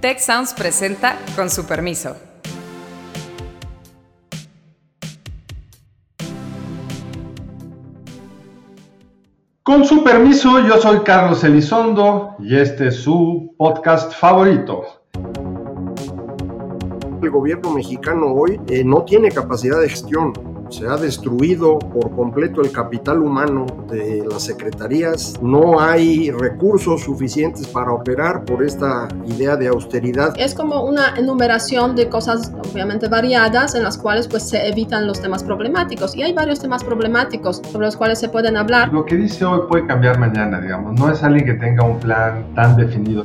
Tech Sounds presenta con su permiso. Con su permiso, yo soy Carlos Elizondo y este es su podcast favorito. El gobierno mexicano hoy eh, no tiene capacidad de gestión se ha destruido por completo el capital humano de las secretarías, no hay recursos suficientes para operar por esta idea de austeridad. Es como una enumeración de cosas obviamente variadas en las cuales pues se evitan los temas problemáticos y hay varios temas problemáticos sobre los cuales se pueden hablar. Lo que dice hoy puede cambiar mañana, digamos, no es alguien que tenga un plan tan definido.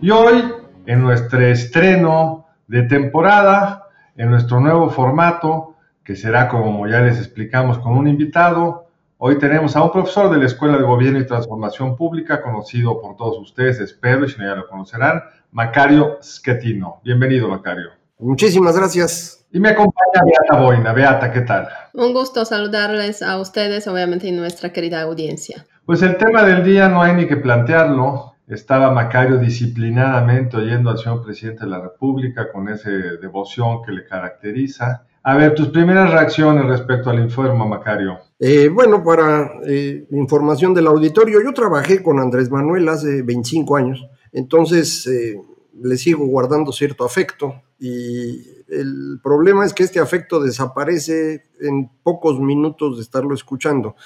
Y hoy, en nuestro estreno de temporada, en nuestro nuevo formato, que será como ya les explicamos con un invitado. Hoy tenemos a un profesor de la Escuela de Gobierno y Transformación Pública, conocido por todos ustedes, espero, y si no ya lo conocerán, Macario Schettino. Bienvenido, Macario. Muchísimas gracias. Y me acompaña Beata Boina. Beata, ¿qué tal? Un gusto saludarles a ustedes, obviamente, y nuestra querida audiencia. Pues el tema del día no hay ni que plantearlo estaba Macario disciplinadamente oyendo al señor presidente de la República con esa devoción que le caracteriza. A ver, tus primeras reacciones respecto al informe, Macario. Eh, bueno, para eh, información del auditorio, yo trabajé con Andrés Manuel hace 25 años, entonces eh, le sigo guardando cierto afecto y el problema es que este afecto desaparece en pocos minutos de estarlo escuchando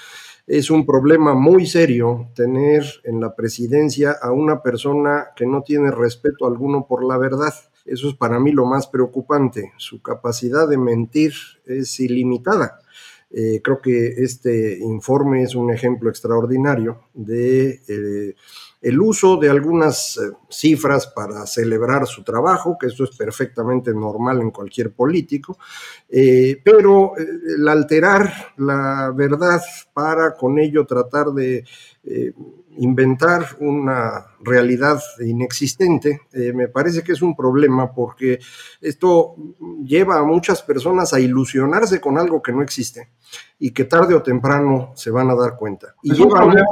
es un problema muy serio tener en la presidencia a una persona que no tiene respeto alguno por la verdad. Eso es para mí lo más preocupante. Su capacidad de mentir es ilimitada. Eh, creo que este informe es un ejemplo extraordinario de eh, el uso de algunas eh, cifras para celebrar su trabajo, que eso es perfectamente normal en cualquier político, pero el alterar la verdad para con ello tratar de inventar una realidad inexistente, me parece que es un problema porque esto lleva a muchas personas a ilusionarse con algo que no existe y que tarde o temprano se van a dar cuenta. Y es un problema,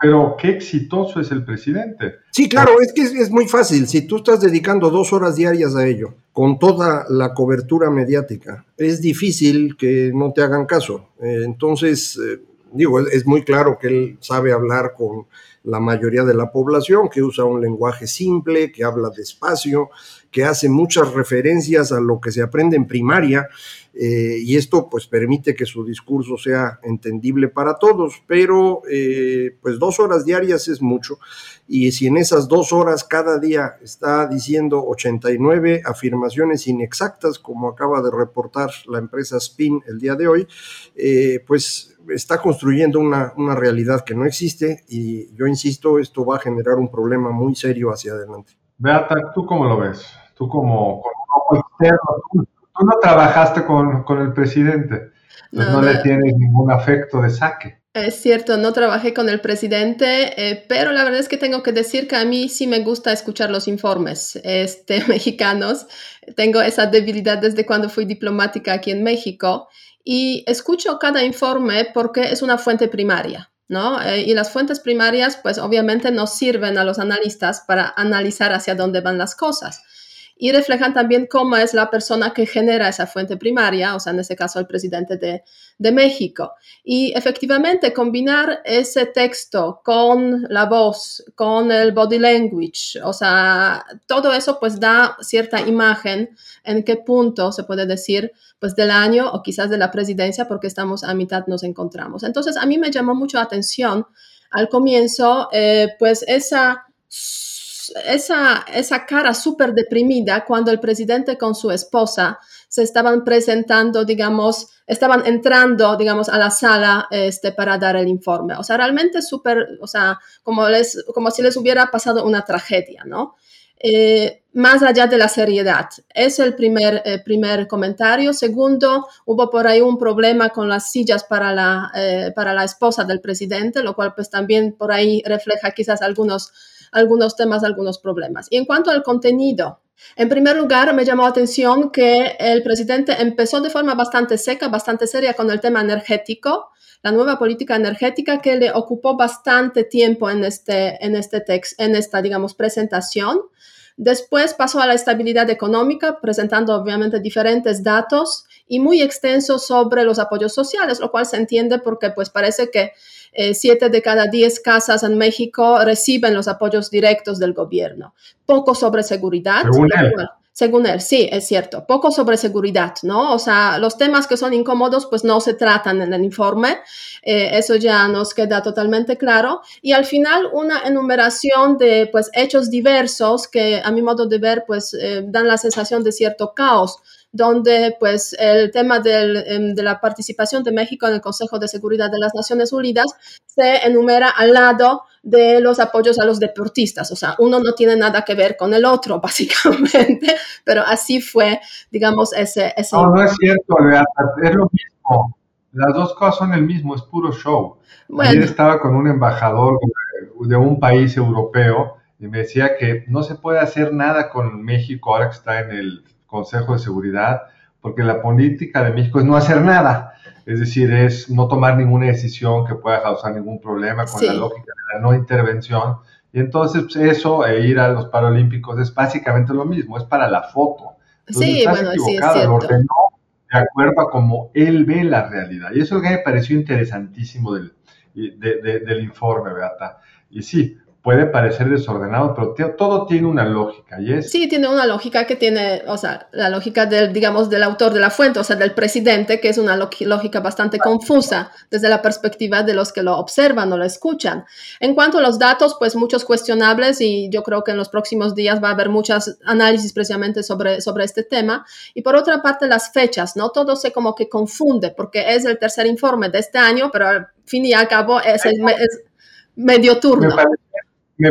pero qué exitoso es el presidente. Sí, claro, es que es, muy fácil. Si tú estás dedicando dos horas diarias a ello, con toda la cobertura mediática, es difícil que no te hagan caso. Eh, entonces, eh, digo, es muy claro que él sabe hablar con la mayoría de la población, que usa un lenguaje simple, que habla despacio, que hace muchas referencias a lo que se aprende en primaria, eh, y esto pues permite que su discurso sea entendible para todos, pero eh, pues dos horas diarias es mucho, y si en esas dos horas cada día está diciendo 89 afirmaciones inexactas, como acaba de reportar la empresa Spin el día de hoy, eh, pues está construyendo una, una, realidad que no existe y yo insisto, esto va a generar un problema muy serio hacia adelante. Beata, ¿tú cómo lo ves? Tú como, como externo, tú, no trabajaste con, con el presidente, pues no, le tienes ningún afecto de saque. Es cierto, no trabajé con el presidente, eh, pero la verdad es que tengo que decir que a mí sí me gusta escuchar los informes este, mexicanos. Tengo esa debilidad desde cuando fui diplomática aquí en México y escucho cada informe porque es una fuente primaria, ¿no? Eh, y las fuentes primarias, pues obviamente nos sirven a los analistas para analizar hacia dónde van las cosas y reflejan también cómo es la persona que genera esa fuente primaria, o sea, en este caso el presidente de, de, México. Y efectivamente combinar ese texto con la voz, con el body language, o sea, todo eso pues da cierta imagen en qué punto se puede decir pues del año o quizás de la presidencia porque estamos a mitad nos encontramos. Entonces a mí me llamó mucho la atención al comienzo eh, pues esa esa, esa cara súper deprimida cuando el presidente con su esposa se estaban presentando, digamos, estaban entrando, digamos, a la sala este, para dar el informe. O sea, realmente súper, o sea, como, les, como si les hubiera pasado una tragedia, ¿no? Eh, más allá de la seriedad. Es el primer, eh, primer comentario. Segundo, hubo por ahí un problema con las sillas para la, eh, para la esposa del presidente, lo cual pues también por ahí refleja quizás algunos algunos temas, algunos problemas. Y en cuanto al contenido, En primer lugar, me llamó la atención que el presidente empezó de forma bastante seca, bastante seria con el tema energético, la nueva política energética que le ocupó bastante tiempo en este, en este text, en esta, digamos, presentación. Después pasó a la estabilidad económica, presentando obviamente diferentes datos y muy extensos sobre los apoyos sociales, lo cual se entiende porque pues parece que eh, siete de cada diez casas en México reciben los apoyos directos del gobierno. Poco sobre seguridad. Según él. Sí, es cierto. Poco sobre seguridad, ¿no? O sea, los temas que son incómodos, pues no se tratan en el informe. Eh, eso ya nos queda totalmente claro. Y al final, una enumeración de, pues, hechos diversos que, a mi modo de ver, pues, eh, dan la sensación de cierto caos donde pues el tema em, de la participación de México en el Consejo de Seguridad de las Naciones Unidas se enumera al lado de los apoyos a los deportistas. O sea, uno no tiene nada que ver con el otro, básicamente, pero así fue, digamos, ese... ese no, no es cierto, es lo mismo. Las dos cosas son el mismo, es puro show. Ayer estaba con un embajador de un país europeo y me decía que no se puede hacer nada con México ahora que está en el Consejo de Seguridad, porque la política de México es no hacer nada, es decir, es no tomar ninguna decisión que pueda causar ningún problema con la lógica de la no intervención. Y entonces pues, eso e ir a los Paralímpicos es básicamente lo mismo, es para la foto. sí, bueno, sí, es cierto. Lo ordenó de acuerdo a cómo él ve la realidad. Y eso es lo que me pareció interesantísimo del, del informe, Beata. Y sí, puede parecer desordenado, pero todo tiene una lógica, ¿y es? Sí, tiene una lógica que tiene, o sea, la lógica del, digamos, del autor de la fuente, o sea, del presidente, que es una lógica bastante confusa desde la perspectiva de los que lo observan o lo escuchan. En cuanto a los datos, pues muchos cuestionables y yo creo que en los próximos días va a haber muchos análisis precisamente sobre, sobre este tema. Y por otra parte, las fechas, ¿no? Todo se como que confunde porque es el tercer informe de este año, pero al fin y al cabo es, el, es medio turno. Me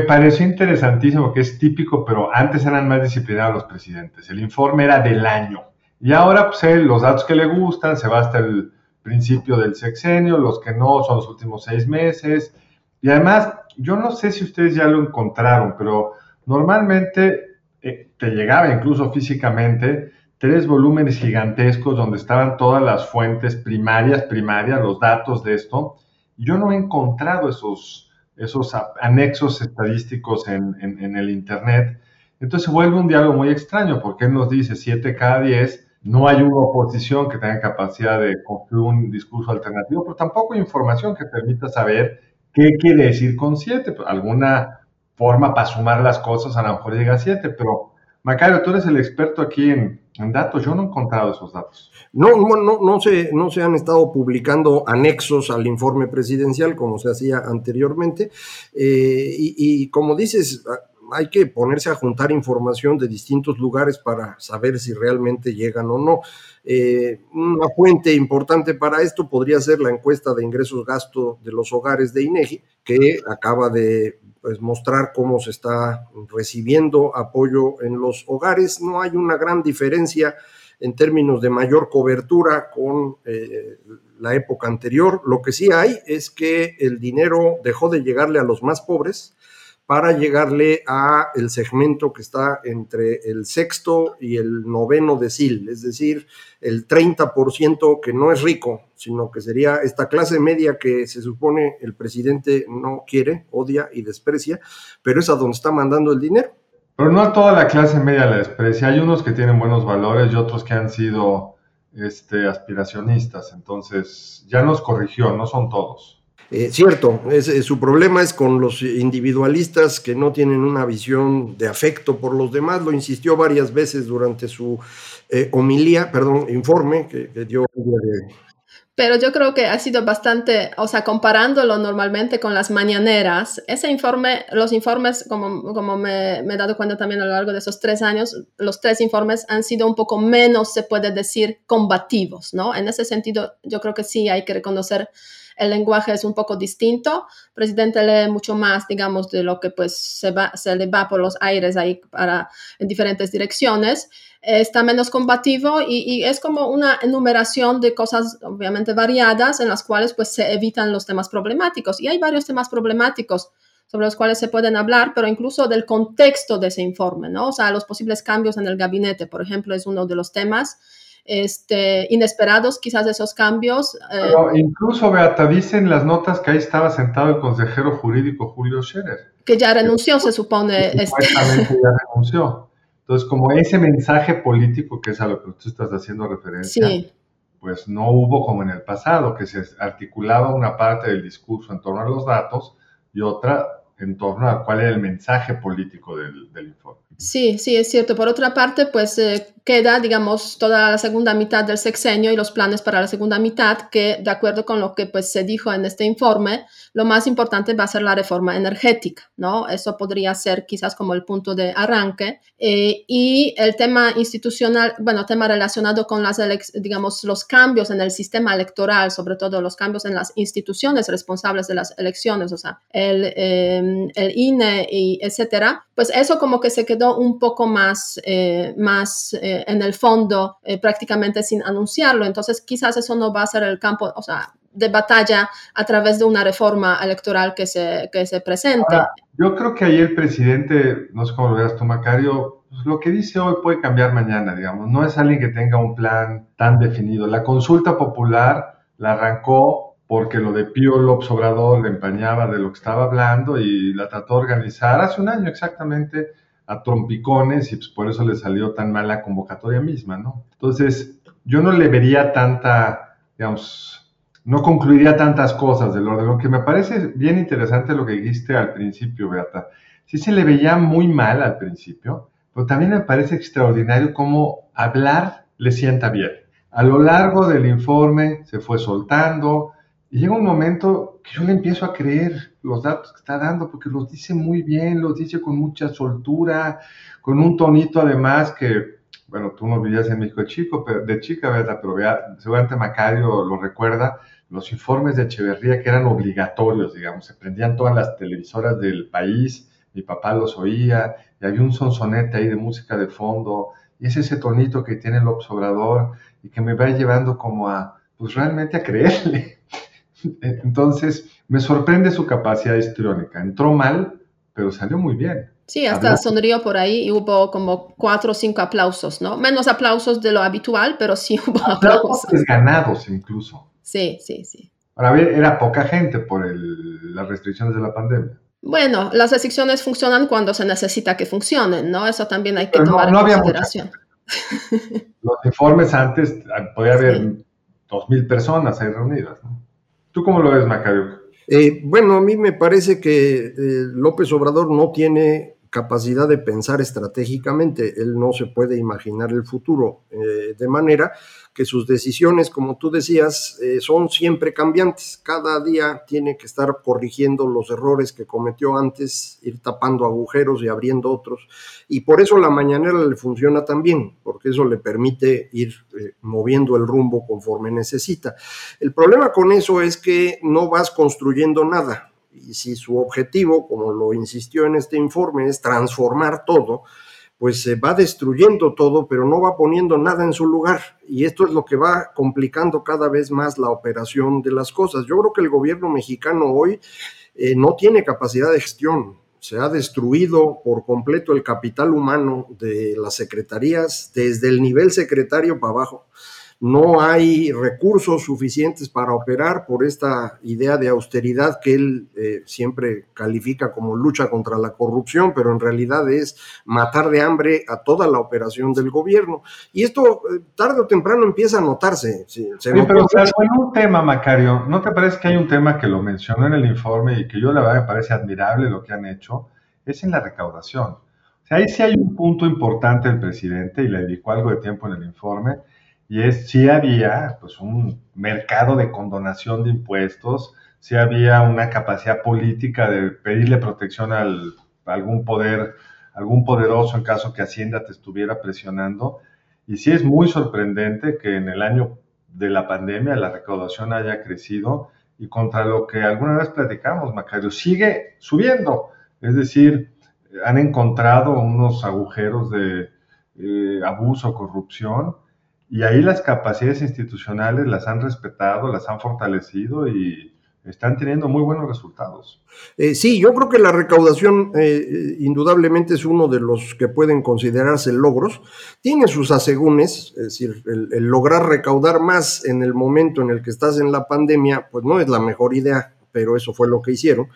pareció interesantísimo, que es típico, pero antes eran más disciplinados los presidentes. El informe era del año. Y ahora, pues, los datos que le gustan, se va hasta el principio del sexenio, los que no son los últimos seis meses. Y además, yo no sé si ustedes ya lo encontraron, pero normalmente eh, te llegaba incluso físicamente tres volúmenes gigantescos donde estaban todas las fuentes primarias, primarias, los datos de esto. Yo no he encontrado esos, esos anexos estadísticos en, el Internet. Entonces vuelve un diálogo muy extraño porque él nos dice 7 cada 10, no hay una oposición que tenga capacidad de construir un discurso alternativo, pero tampoco hay información que permita saber qué quiere decir con 7. Pues, alguna forma para sumar las cosas a lo mejor llega a 7, pero Macario, tú eres el experto aquí en, datos, yo no he encontrado esos datos. No, no, no, se, no se han estado publicando anexos al informe presidencial como se hacía anteriormente. Eh, y, como dices, hay que ponerse a juntar información de distintos lugares para saber si realmente llegan o no. Eh, una fuente importante para esto podría ser la encuesta de ingresos-gasto de los hogares de INEGI, que acaba de pues, mostrar cómo se está recibiendo apoyo en los hogares. No hay una gran diferencia en términos de mayor cobertura con eh, la época anterior. Lo que sí hay es que el dinero dejó de llegarle a los más pobres para llegarle a el segmento que está entre el sexto y el noveno decil, es decir, el 30% que no es rico, sino que sería esta clase media que se supone el presidente no quiere, odia y desprecia, pero es a donde está mandando el dinero. Pero no a toda la clase media la desprecia, hay unos que tienen buenos valores y otros que han sido este, aspiracionistas, entonces ya nos corrigió, no son todos. Eh, cierto, eh, su problema es con los individualistas que no tienen una visión de afecto por los demás. Lo insistió varias veces durante su eh, homilía, perdón, informe que, dio. Pero yo creo que ha sido bastante, o sea, comparándolo normalmente con las mañaneras, ese informe, los informes, como, como me, me, he dado cuenta también a lo largo de esos tres años, los tres informes han sido un poco menos, se puede decir, combativos, ¿no? En ese sentido, yo creo que sí hay que reconocer el lenguaje es un poco distinto. El presidente lee mucho más, digamos, de lo que pues se, va, se le va por los aires ahí para, en diferentes direcciones. Está menos combativo y, es como una enumeración de cosas obviamente variadas en las cuales pues se evitan los temas problemáticos. Y hay varios temas problemáticos sobre los cuales se pueden hablar, pero incluso del contexto de ese informe, ¿no? O sea, los posibles cambios en el gabinete, por ejemplo, es uno de los temas este, inesperados, quizás esos cambios. Eh, incluso, Beata, dicen las notas que ahí estaba sentado el consejero jurídico Julio Scherer. Que ya renunció, se supone. Este. ya renunció. Entonces, como ese mensaje político, que es a lo que tú estás haciendo referencia, pues no hubo como en el pasado, que se articulaba una parte del discurso en torno a los datos y otra en torno a cuál era el mensaje político del, del informe. Sí, sí, es cierto. Por otra parte, pues eh, queda, digamos, toda la segunda mitad del sexenio y los planes para la segunda mitad, que de acuerdo con lo que pues, se dijo en este informe, lo más importante va a ser la reforma energética, ¿no? Eso podría ser quizás como el punto de arranque. Eh, y el tema institucional, bueno, tema relacionado con las, digamos, los cambios en el sistema electoral, sobre todo los cambios en las instituciones responsables de las elecciones, o sea, el, eh, el INE y etcétera, pues eso como que se quedó un poco más, más en el fondo eh, prácticamente sin anunciarlo. Entonces, quizás eso no va a ser el campo, o sea, de batalla a través de una reforma electoral que se, que se presente. yo creo que ahí el presidente, no sé cómo lo veas tú, Macario, pues, lo que dice hoy puede cambiar mañana, digamos. No es alguien que tenga un plan tan definido. La consulta popular la arrancó porque lo de Pío López Obrador le empañaba de lo que estaba hablando y la trató de organizar hace un año exactamente a trompicones y pues por eso le salió tan mal la convocatoria misma, ¿no? Entonces, yo no le vería tanta, digamos, no concluiría tantas cosas del orden. Que me parece bien interesante lo que dijiste al principio, Beata. Sí se le veía muy mal al principio, pero también me parece extraordinario cómo hablar le sienta bien. A lo largo del informe se fue soltando, y llega un momento que yo le empiezo a creer los datos que está dando, porque los dice muy bien, los dice con mucha soltura, con un tonito además que, bueno, tú no vivías en México de, chico, pero, de chica, ¿verdad? Pero vea, seguramente Macario lo recuerda, los informes de Echeverría que eran obligatorios, digamos, se prendían todas las televisoras del país, mi papá los oía, y había un sonsonete ahí de música de fondo, y es ese tonito que tiene el observador y que me va llevando como a, pues realmente a creerle. Entonces, me sorprende su capacidad histriónica. Entró mal, pero salió muy bien. Sí, hasta sonrió por ahí y hubo como cuatro o cinco aplausos, ¿no? Menos aplausos de lo habitual, pero sí hubo aplausos. aplausos. ganados incluso. Sí, sí, sí. Ahora, era poca gente por las restricciones de la pandemia. Bueno, las restricciones funcionan cuando se necesita que funcionen, ¿no? Eso también hay que tomar en consideración. Los informes antes, podía haber dos mil personas ahí reunidas, ¿no? ¿Tú cómo lo ves, Macario? Eh, bueno, a mí me parece que eh, López Obrador no tiene capacidad de pensar estratégicamente, él no se puede imaginar el futuro, eh, de manera que sus decisiones, como tú decías, eh, son siempre cambiantes. Cada día tiene que estar corrigiendo los errores que cometió antes, ir tapando agujeros y abriendo otros. Y por eso la mañanera le funciona tan bien, porque eso le permite ir eh, moviendo el rumbo conforme necesita. El problema con eso es que no vas construyendo nada y si su objetivo, como lo insistió en este informe, es transformar todo, pues se va destruyendo todo, pero no va poniendo nada en su lugar. Y esto es lo que va complicando cada vez más la operación de las cosas. Yo creo que el gobierno mexicano hoy eh, no tiene capacidad de gestión. Se ha destruido por completo el capital humano de las secretarías, desde el nivel secretario para abajo no hay recursos suficientes para operar por esta idea de austeridad que él eh, siempre califica como lucha contra la corrupción, pero en realidad es matar de hambre a toda la operación del gobierno. Y esto eh, tarde o temprano empieza a notarse. pero un tema, Macario, ¿no te parece que hay un tema que lo mencionó en el informe y que yo la verdad me parece admirable lo que han hecho? Es en la recaudación. O sea, ahí sí hay un punto importante el presidente y le dedicó algo de tiempo en el informe y es si había pues un mercado de condonación de impuestos, si había una capacidad política de pedirle protección al, a algún poder, algún poderoso en caso que Hacienda te estuviera presionando. Y sí es muy sorprendente que en el año de la pandemia la recaudación haya crecido y contra lo que alguna vez platicamos, Macario, sigue subiendo. Es decir, han encontrado unos agujeros de eh, abuso, corrupción, y ahí las capacidades institucionales las han respetado, las han fortalecido y están teniendo muy buenos resultados. Eh, sí, yo creo que la recaudación eh, indudablemente es uno de los que pueden considerarse logros. Tiene sus asegúnes, es decir, el, lograr recaudar más en el momento en el que estás en la pandemia, pues no es la mejor idea, pero eso fue lo que hicieron.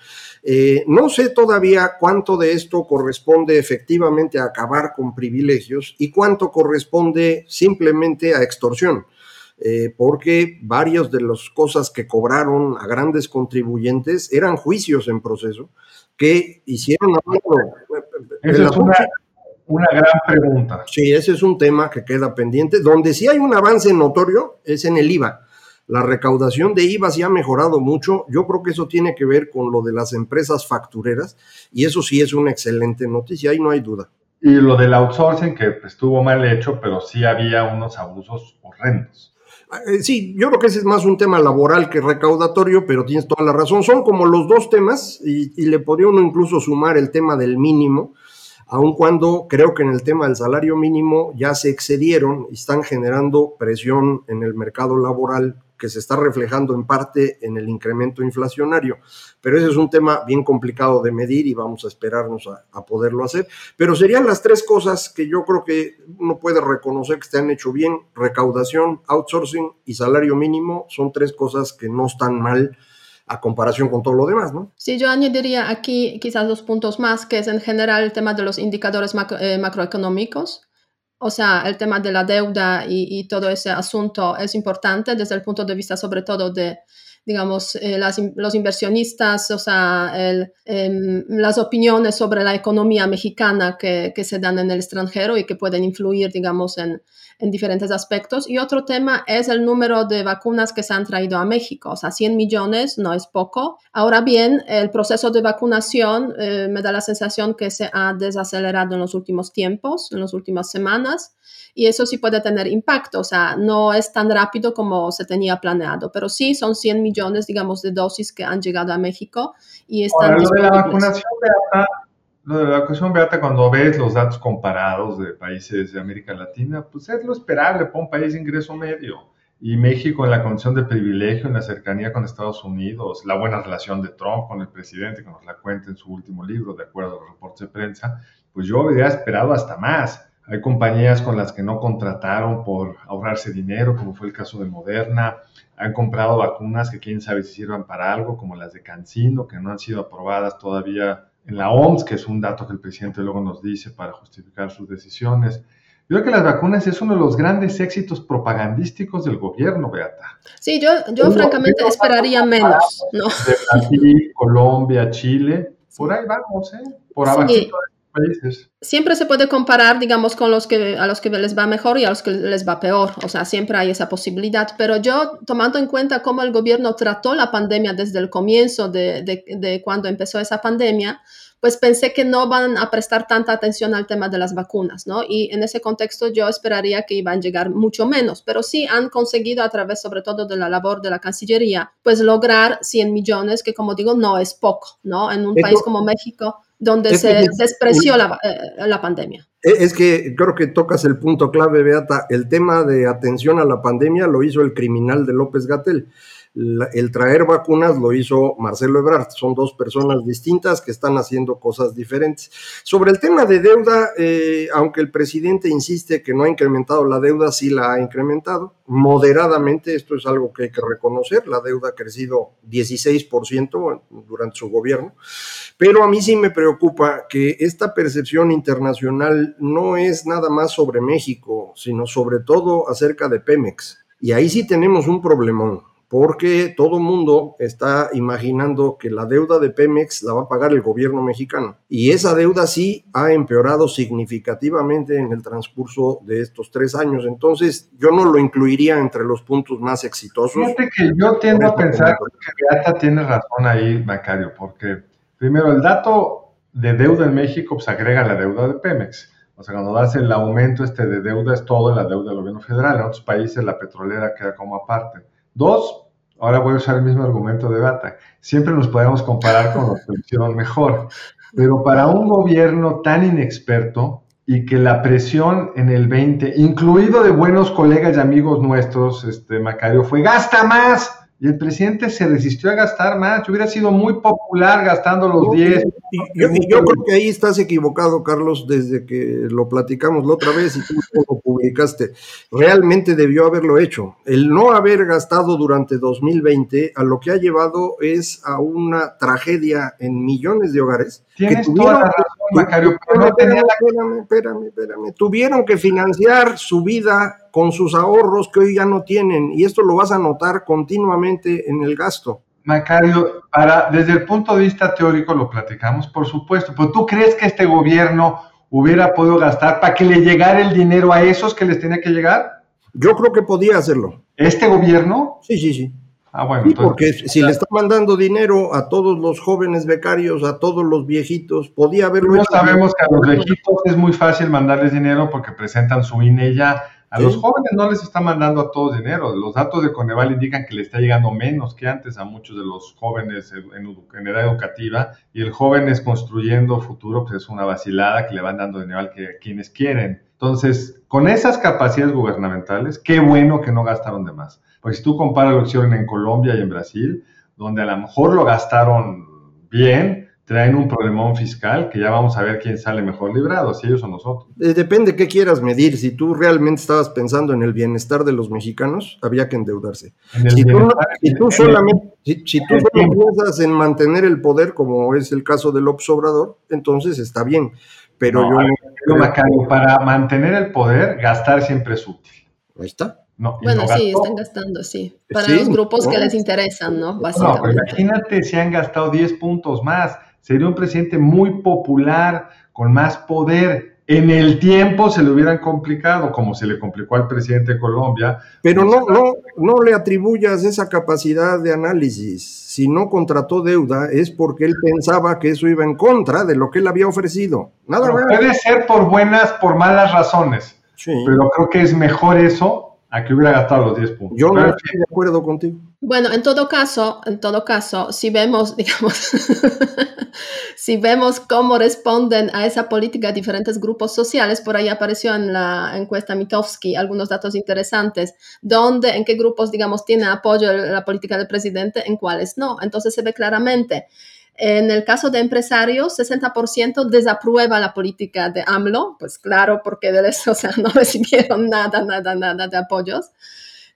Eh, no sé todavía cuánto de esto corresponde efectivamente a acabar con privilegios y cuánto corresponde simplemente a extorsión. Eh, porque varias de las cosas que cobraron a grandes contribuyentes eran juicios en proceso que hicieron... Esa es una, gran pregunta. Sí, ese es un tema que queda pendiente. Donde sí hay un avance notorio es en el IVA. La recaudación de IVA sí ha mejorado mucho. Yo creo que eso tiene que ver con lo de las empresas factureras y eso sí es una excelente noticia, ahí no hay duda. Y lo del outsourcing que estuvo mal hecho, pero sí había unos abusos horrendos. Eh, sí, yo creo que ese es más un tema laboral que recaudatorio, pero tienes toda la razón. Son como los dos temas y, le podría uno incluso sumar el tema del mínimo, aun cuando creo que en el tema del salario mínimo ya se excedieron y están generando presión en el mercado laboral que se está reflejando en parte en el incremento inflacionario. Pero ese es un tema bien complicado de medir y vamos a esperarnos a, poderlo hacer. Pero serían las tres cosas que yo creo que uno puede reconocer que se han hecho bien. Recaudación, outsourcing y salario mínimo son tres cosas que no están mal a comparación con todo lo demás, ¿no? Sí, yo añadiría aquí quizás dos puntos más, que es en general el tema de los indicadores eh, macroeconómicos o sea, el tema de la deuda y, todo ese asunto es importante desde el punto de vista sobre todo de, digamos, eh, los inversionistas, o sea, em, las opiniones sobre la economía mexicana que, que, se dan en el extranjero y que pueden influir, digamos, en, en diferentes aspectos. Y otro tema es el número de vacunas que se han traído a México. O sea, 100 millones no es poco. Ahora bien, el proceso de vacunación eh, me da la sensación que se ha desacelerado en los últimos tiempos, en las últimas semanas. Y eso sí puede tener impacto, o sea, no es tan rápido como se tenía planeado, pero sí son 100 millones, digamos, de dosis que han llegado a México y están Ahora, lo de la vacunación, lo de la vacunación, Beata, cuando ves los datos comparados de países de América Latina, pues es lo esperable para un país de ingreso medio. Y México en la condición de privilegio, en la cercanía con Estados Unidos, la buena relación de Trump con el presidente, que nos la cuenta en su último libro, de acuerdo a los reportes de prensa, pues yo habría esperado hasta más. Hay compañías con las que no contrataron por ahorrarse dinero, como fue el caso de Moderna. Han comprado vacunas que quién sabe si sirvan para algo, como las de Cancino, que no han sido aprobadas todavía en la OMS, que es un dato que el presidente luego nos dice para justificar sus decisiones. Yo creo que las vacunas es uno de los grandes éxitos propagandísticos del gobierno, Beata. Sí, yo, yo francamente esperaría menos, ¿no? De Brasil, Colombia, Chile, por ahí vamos, ¿eh? Por abajo de países. Siempre se puede comparar, digamos, con los que a los que les va mejor y a los que les va peor. O sea, siempre hay esa posibilidad. Pero yo, tomando en cuenta cómo el gobierno trató la pandemia desde el comienzo de, de, de cuando empezó esa pandemia, pues pensé que no van a prestar tanta atención al tema de las vacunas, ¿no? Y en ese contexto yo esperaría que iban a llegar mucho menos, pero sí han conseguido a través sobre todo de la labor de la Cancillería, pues lograr 100 millones, que como digo, no es poco, ¿no? En un país como México, donde se despreció la, eh, la pandemia. Es que creo que tocas el punto clave, Beata. El tema de atención a la pandemia lo hizo el criminal de López Gatel el traer vacunas lo hizo Marcelo Ebrard. Son dos personas distintas que están haciendo cosas diferentes. Sobre el tema de deuda, eh, aunque el presidente insiste que no ha incrementado la deuda, sí la ha incrementado moderadamente. Esto es algo que hay que reconocer. La deuda ha crecido 16% durante su gobierno. Pero a mí sí me preocupa que esta percepción internacional no es nada más sobre México, sino sobre todo acerca de Pemex. Y ahí sí tenemos un problemón porque todo el mundo está imaginando que la deuda de Pemex la va a pagar el gobierno mexicano. Y esa deuda sí ha empeorado significativamente en el transcurso de estos tres años. Entonces, yo no lo incluiría entre los puntos más exitosos. Fíjate que yo tiendo a pensar que Beata tiene razón ahí, Macario, porque primero el dato de deuda en México pues agrega la deuda de Pemex. O sea, cuando das el aumento este de deuda es todo la deuda del gobierno federal. En otros países la petrolera queda como aparte. Dos, ahora voy a usar el mismo argumento de Bata, siempre nos podemos comparar con los que lo hicieron mejor, pero para un gobierno tan inexperto y que la presión en el 20, incluido de buenos colegas y amigos nuestros, este Macario, fue gasta más y el presidente se resistió a gastar más. Hubiera sido muy popular gastando los 10. yo, creo que ahí estás equivocado, Carlos, desde que lo platicamos la otra vez y tú lo publicaste. Realmente debió haberlo hecho. El no haber gastado durante 2020 a lo que ha llevado es a una tragedia en millones de hogares. Tienes toda la razón, Macario, pero no espérame, espérame, espérame. Tuvieron que financiar su vida con sus ahorros que hoy ya no tienen y esto lo vas a notar continuamente en el gasto. Macario, para, desde el punto de vista teórico lo platicamos, por supuesto, pero ¿tú crees que este gobierno hubiera podido gastar para que le llegara el dinero a esos que les tenía que llegar? Yo creo que podía hacerlo. ¿Este gobierno? Sí, sí, sí. Ah, bueno, sí, porque si le está mandando dinero a todos los jóvenes becarios, a todos los viejitos, podía haberlo hecho. sabemos que a los viejitos es muy fácil mandarles dinero porque presentan su INE ya a los jóvenes no les está mandando a todos dinero. Los datos de Coneval indican que le está llegando menos que antes a muchos de los jóvenes en, edad educativa. Y el joven es construyendo futuro, pues es una vacilada que le van dando dinero a quienes quieren. Entonces, con esas capacidades gubernamentales, qué bueno que no gastaron de más. Porque si tú comparas lo que hicieron en Colombia y en Brasil, donde a lo mejor lo gastaron bien, traen un problemón fiscal que ya vamos a ver quién sale mejor librado, si ellos o nosotros. Eh, depende qué quieras medir. Si tú realmente estabas pensando en el bienestar de los mexicanos, había que endeudarse. Si tú, solamente, si, tú piensas en mantener el poder, como es el caso del Obrador, entonces está bien. Pero yo no, para mantener el poder, gastar siempre es útil. Ahí está. No, bueno, sí, están gastando, sí. Para los grupos que les interesan, ¿no? Básicamente. No, imagínate si han gastado 10 puntos más sería un presidente muy popular, con más poder. En el tiempo se le hubieran complicado, como se le complicó al presidente de Colombia. Pero no, no, no le atribuyas esa capacidad de análisis. Si no contrató deuda es porque él pensaba que eso iba en contra de lo que él había ofrecido. Nada más. Puede ser por buenas, por malas razones. Sí. Pero creo que es mejor eso a que hubiera gastado los 10 puntos. Yo no estoy de acuerdo contigo. Bueno, en todo caso, en todo caso, si vemos, digamos, si vemos cómo responden a esa política diferentes grupos sociales, por ahí apareció en la encuesta Mitofsky algunos datos interesantes, donde, en qué grupos, digamos, tiene apoyo la política del presidente, en cuáles no. Entonces se ve claramente en el caso de empresarios, 60% desaprueba la política de AMLO, pues claro, porque de eso no recibieron nada, nada, nada de apoyos.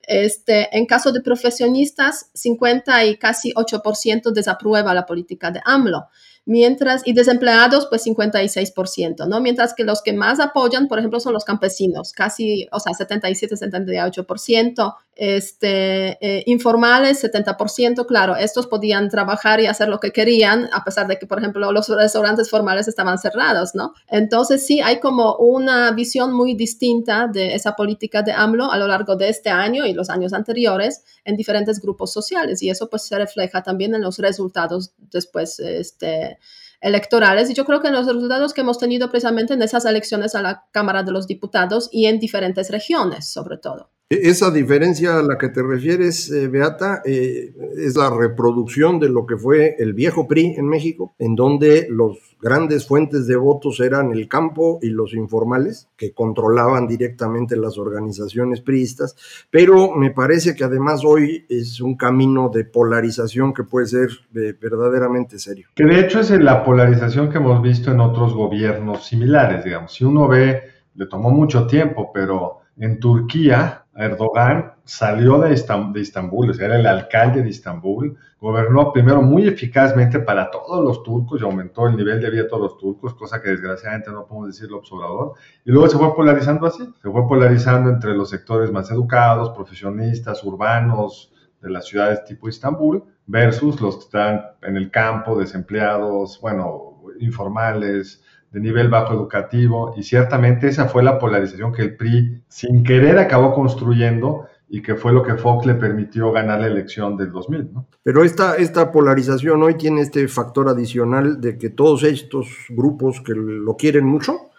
Este, en caso de profesionistas, 50 y casi 8% desaprueba la política de AMLO mientras, y desempleados, pues 56%, ¿no? Mientras que los que más apoyan, por ejemplo, son los campesinos, casi, o sea, 77, 78%, este, eh, informales, 70%, claro, estos podían trabajar y hacer lo que querían, a pesar de que, por ejemplo, los restaurantes formales estaban cerrados, ¿no? Entonces, sí, hay como una visión muy distinta de esa política de AMLO a lo largo de este año y los años anteriores en diferentes grupos sociales, y eso pues se refleja también en los resultados después, este, electorales y yo creo que los resultados que hemos tenido precisamente en esas elecciones a la Cámara de los Diputados y en diferentes regiones sobre todo. E-, esa diferencia a la que te refieres, eh, Beata, eh, es la reproducción de lo que fue el viejo PRI en México, en donde los grandes fuentes de votos eran el campo y los informales, que controlaban directamente las organizaciones priistas, pero me parece que además hoy es un camino de polarización que puede ser eh, verdaderamente serio. Que de hecho es la polarización que hemos visto en otros gobiernos similares, digamos. Si uno ve, le tomó mucho tiempo, pero en Turquía Erdogan salió de, Istambul, o sea, era el alcalde de Istambul, gobernó primero muy eficazmente para todos los turcos y aumentó el nivel de vida de todos los turcos, cosa que desgraciadamente no podemos decirlo observador, y luego se fue polarizando así, se fue polarizando entre los sectores más educados, profesionistas, urbanos de las ciudades tipo Istambul, versus los que están en el campo, desempleados, bueno, informales, de nivel bajo educativo y ciertamente esa fue la polarización que el PRI sin querer acabó construyendo y que fue lo que Fox le permitió ganar la elección del 2000. ¿no? Pero esta, esta polarización hoy tiene este factor adicional de que todos estos grupos que lo quieren mucho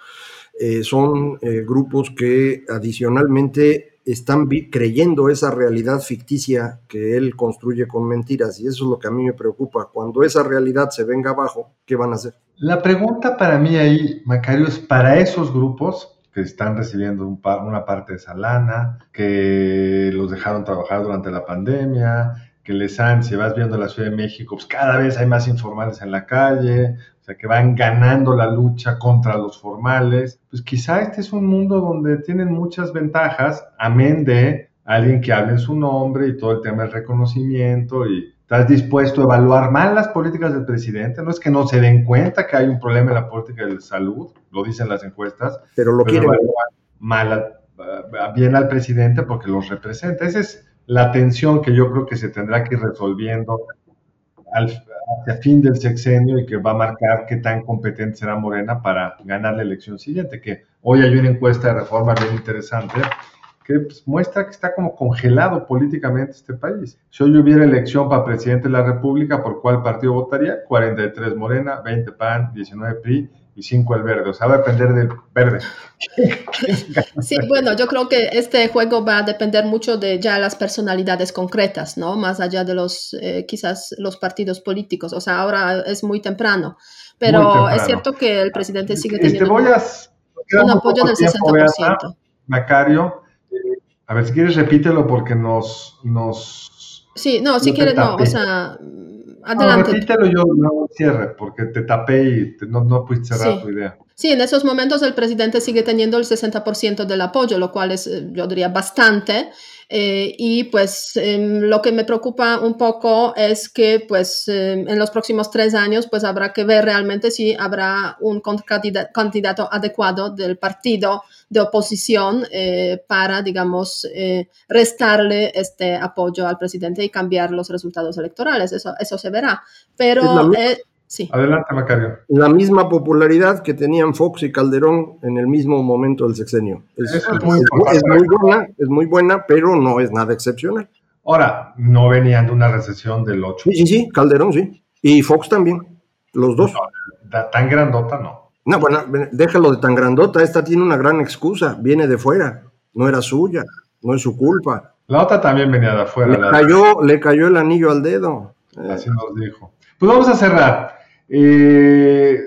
eh, son eh, grupos que adicionalmente están creyendo esa realidad ficticia que él construye con mentiras y eso es lo que a mí me preocupa. Cuando esa realidad se venga abajo, ¿qué van a hacer? La pregunta para mí ahí, Macario, es para esos grupos que están recibiendo una parte de esa lana, que los dejaron trabajar durante la pandemia, que les han, si vas viendo la Ciudad de México, pues cada vez hay más informales en la calle, o sea, que van ganando la lucha contra los formales. Pues quizá este es un mundo donde tienen muchas ventajas, amén de alguien que hable en su nombre y todo el tema del reconocimiento y estás dispuesto a evaluar mal las políticas del presidente. No es que no se den cuenta que hay un problema en la política de salud, lo dicen las encuestas, pero lo quieren evaluar mal, bien al presidente porque los representa. Esa es la tensión que yo creo que se tendrá que ir resolviendo al, hacia fin del sexenio y que va a marcar qué tan competente será Morena para ganar la elección siguiente, que hoy hay una encuesta de reforma bien interesante que pues, muestra que está como congelado políticamente este país. Si hoy hubiera elección para presidente de la República, ¿por cuál partido votaría? 43 Morena, 20 PAN, 19 PRI y 5 el verde. O sea, va a depender del verde. Sí, bueno, yo creo que este juego va a depender mucho de ya las personalidades concretas, ¿no? Más allá de los, eh, quizás los partidos políticos. O sea, ahora es muy temprano. Pero es cierto que el presidente sigue este, teniendo un, apoyo del 60%. Macario, a ver, si quieres repítelo porque nos... nos sí, no, si quieres, no, o sea, adelante. No, repítelo yo no cierre porque te tapé y no, no pudiste cerrar tu idea. Sí, en esos momentos el presidente sigue teniendo el 60% del apoyo, lo cual es, eh, yo diría, bastante. Eh, y pues em, lo que me preocupa un poco es que pues em, en los próximos tres años pues habrá que ver realmente si habrá un candidato adecuado del partido de oposición eh, para, digamos, restarle este apoyo al presidente y cambiar los resultados electorales. Eso, eso se verá. Pero... Adelante, Macario. La misma popularidad que tenían Fox y Calderón en el mismo momento del sexenio. Es, muy, buena, es muy buena, pero no es nada excepcional. Ahora, no venían de una recesión del 8. Sí, sí, sí, Calderón sí. Y Fox también, los dos. tan grandota no. No, bueno, déjalo de tan grandota. Esta tiene una gran excusa. Viene de fuera. No era suya. No es su culpa. La otra también venía de afuera. Le, cayó, le cayó el anillo al dedo. Así nos dijo. Pues vamos a cerrar. Eh,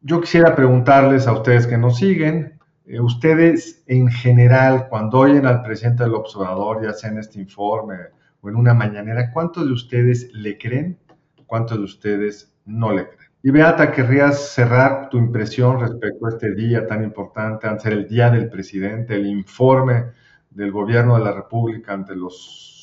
yo quisiera preguntarles a ustedes que nos siguen, eh, ustedes en general, cuando oyen al presidente del observador, ya sea en este informe o en una mañanera, ¿cuántos de ustedes le creen? ¿Cuántos de ustedes no le creen? Y Beata, ¿querrías cerrar tu impresión respecto a este día tan importante, ante el Día del Presidente, el informe del Gobierno de la República ante los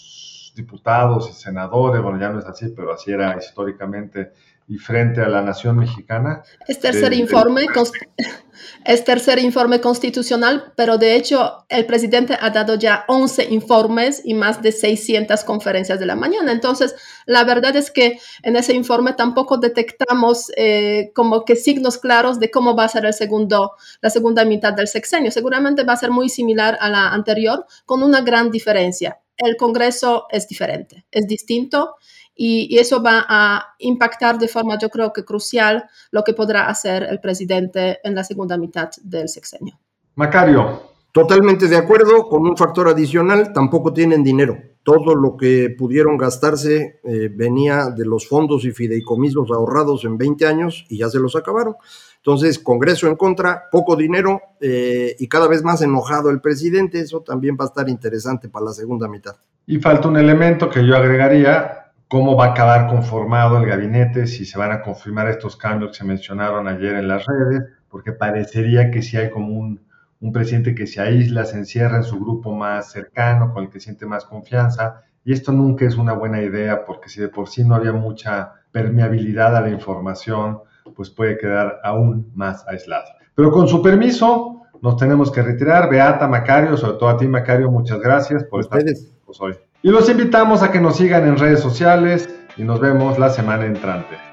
diputados y senadores? Bueno, ya no es así, pero así era históricamente y frente a la nación mexicana. Es tercer informe, es tercer informe constitucional, pero de hecho el presidente ha dado ya 11 informes y más de 600 conferencias de la mañana. Entonces, la verdad es que en ese informe tampoco detectamos eh, como que signos claros de cómo va a ser el segundo, la segunda mitad del sexenio. Seguramente va a ser muy similar a la anterior, con una gran diferencia. El Congreso es diferente, es distinto y, eso va a impactar de forma, yo creo que crucial, lo que podrá hacer el presidente en la segunda mitad del sexenio. Macario. Totalmente de acuerdo, con un factor adicional, tampoco tienen dinero. Todo lo que pudieron gastarse eh, venía de los fondos y fideicomisos ahorrados en 20 años y ya se los acabaron. Entonces, Congreso en contra, poco dinero eh, y cada vez más enojado el presidente. Eso también va a estar interesante para la segunda mitad. Y falta un elemento que yo agregaría, cómo va a acabar conformado el gabinete, si se van a confirmar estos cambios que se mencionaron ayer en las redes, porque parecería que si hay como un, un presidente que se aísla, se encierra en su grupo más cercano, con el que siente más confianza, y esto nunca es una buena idea, porque si de por sí no había mucha permeabilidad a la información, pues puede quedar aún más aislado. Pero con su permiso, nos tenemos que retirar. Beata, Macario, sobre todo a ti, Macario, muchas gracias por estar con hoy. Y los invitamos a que nos sigan en redes sociales y nos vemos la semana entrante.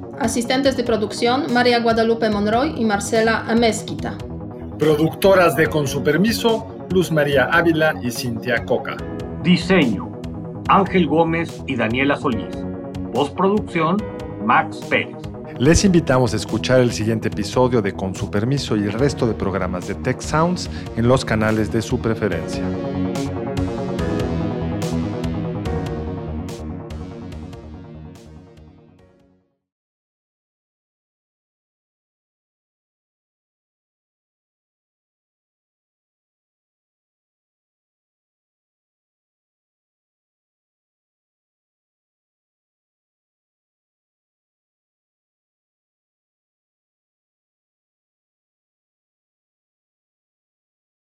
Asistentes de producción, María Guadalupe Monroy y Marcela Amezquita. Productoras de Con su permiso, Luz María Ávila y Cintia Coca. Diseño, Ángel Gómez y Daniela Solís. Postproducción, Max Pérez. Les invitamos a escuchar el siguiente episodio de Con su permiso y el resto de programas de Tech Sounds en los canales de su preferencia.